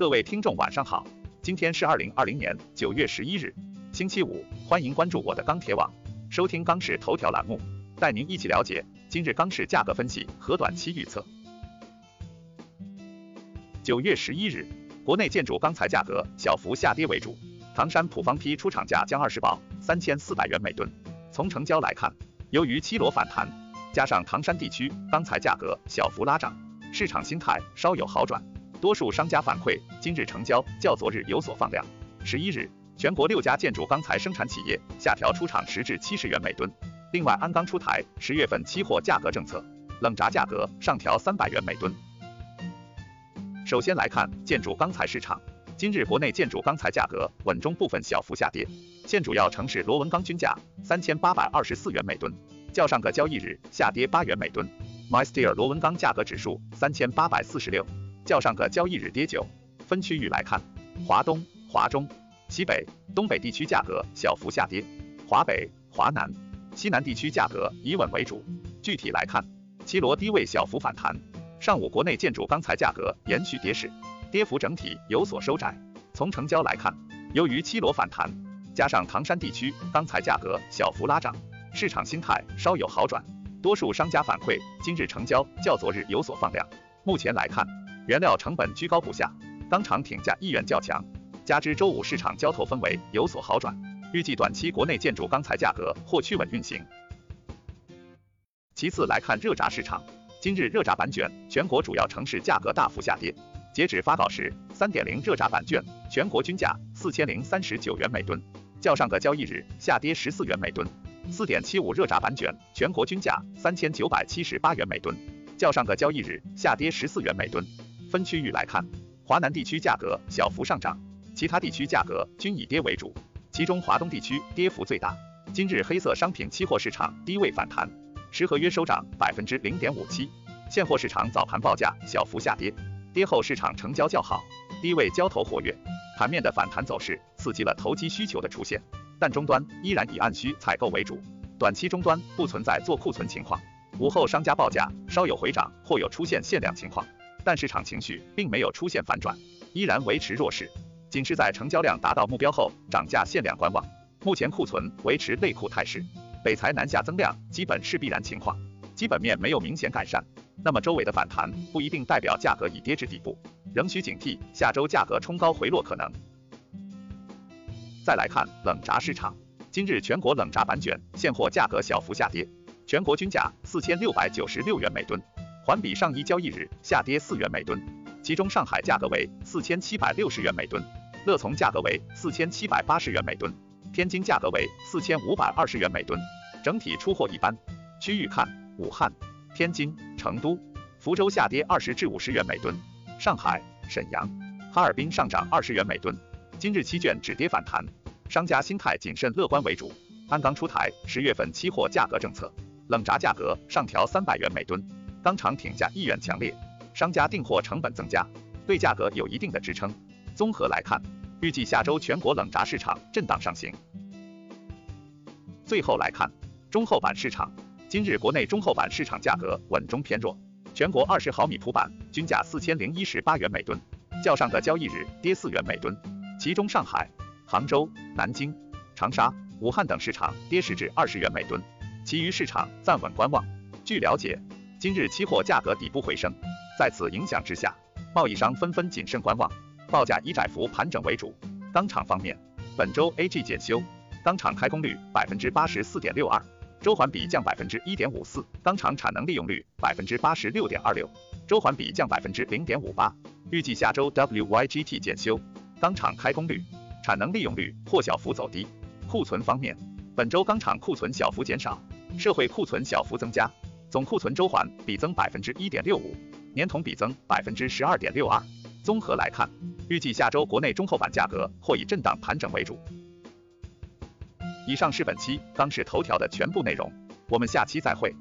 各位听众晚上好，今天是二零二零年九月十一日，星期五，欢迎关注我的钢铁网，收听钢市头条栏目，带您一起了解今日钢市价格分析和短期预测。九月十一日，国内建筑钢材价格小幅下跌为主，唐山普方坯出厂价将二十报三千四百元每吨。从成交来看，由于七螺反弹，加上唐山地区钢材价格小幅拉涨，市场心态稍有好转。多数商家反馈，今日成交较昨日有所放量。十一日，全国六家建筑钢材生产企业下调出厂十至七十元每吨。另外，鞍钢出台十月份期货价格政策，冷轧价格上调三百元每吨。首先来看建筑钢材市场，今日国内建筑钢材价格稳中部分小幅下跌，现主要城市螺纹钢均价三千八百二十四元每吨，较上个交易日下跌八元每吨。MySteel 螺纹钢价格指数三千八百四十六，较上个交易日跌九。分区域来看，华东、华中、西北、东北地区价格小幅下跌，华北、华南、西南地区价格以稳为主。具体来看，七螺低位小幅反弹。上午国内建筑钢材价格延续跌势，跌幅整体有所收窄。从成交来看，由于七螺反弹，加上唐山地区钢材价格小幅拉涨，市场心态稍有好转。多数商家反馈，今日成交较昨日有所放量。目前来看，原料成本居高不下，钢厂挺价意愿较强，加之周五市场交投氛围有所好转，预计短期国内建筑钢材价格或趋稳运行。其次来看热轧市场。今日热轧板卷全国主要城市价格大幅下跌，截止发稿时，三点零热轧板卷全国均价四千零三十九元每吨，较上个交易日下跌十四元每吨；四点七五热轧板卷全国均价三千九百七十八元每吨，较上个交易日下跌十四元每吨。分区域来看，华南地区价格小幅上涨，其他地区价格均以跌为主，其中华东地区跌幅最大。今日黑色商品期货市场低位反弹。十合约收涨百分之零点五七，现货市场早盘报价小幅下跌，跌后市场成交较好，低位交投活跃，盘面的反弹走势刺激了投机需求的出现，但终端依然以按需采购为主，短期终端不存在做库存情况。午后商家报价稍有回涨或有出现限量情况，但市场情绪并没有出现反转，依然维持弱势，仅是在成交量达到目标后涨价限量观望，目前库存维持内库态势。北财南下增量基本是必然情况，基本面没有明显改善，那么周围的反弹不一定代表价格已跌至底部，仍需警惕下周价格冲高回落可能。再来看冷轧市场，今日全国冷轧板卷现货价格小幅下跌，全国均价四千六百九十六元每吨，环比上一交易日下跌四元每吨，其中上海价格为四千七百六十元每吨，乐从价格为四千七百八十元每吨。天津价格为四千五百二十元每吨，整体出货一般。区域看，武汉、天津、成都、福州下跌二十至五十元每吨，上海、沈阳、哈尔滨上涨二十元每吨。今日期券止跌反弹，商家心态谨慎乐观为主。鞍钢出台十月份期货价格政策，冷轧价格上调三百元每吨，钢厂挺价意愿强烈，商家订货成本增加，对价格有一定的支撑。综合来看。预计下周全国冷轧市场震荡上行。最后来看中厚板市场，今日国内中厚板市场价格稳中偏弱，全国二十毫米普板均价四千零一十八元每吨，较上个交易日跌四元每吨，其中上海、杭州、南京、长沙、武汉等市场跌十至二十元每吨，其余市场暂稳观望。据了解，今日期货价格底部回升，在此影响之下，贸易商纷纷谨慎观望。报价以窄幅盘整为主。钢厂方面，本周 AG 检修，钢厂开工率百分之八十四点六二，周环比降百分之一点五四。钢厂产能利用率百分之八十六点二六，周环比降百分之零点五八。预计下周 WYGT 检修，钢厂开工率、产能利用率或小幅走低。库存方面，本周钢厂库存小幅减少，社会库存小幅增加，总库存周环比增百分之一点六五，年同比增百分之十二点六二。综合来看。预计下周国内中厚板价格或以震荡盘整为主。以上是本期钢市头条的全部内容，我们下期再会。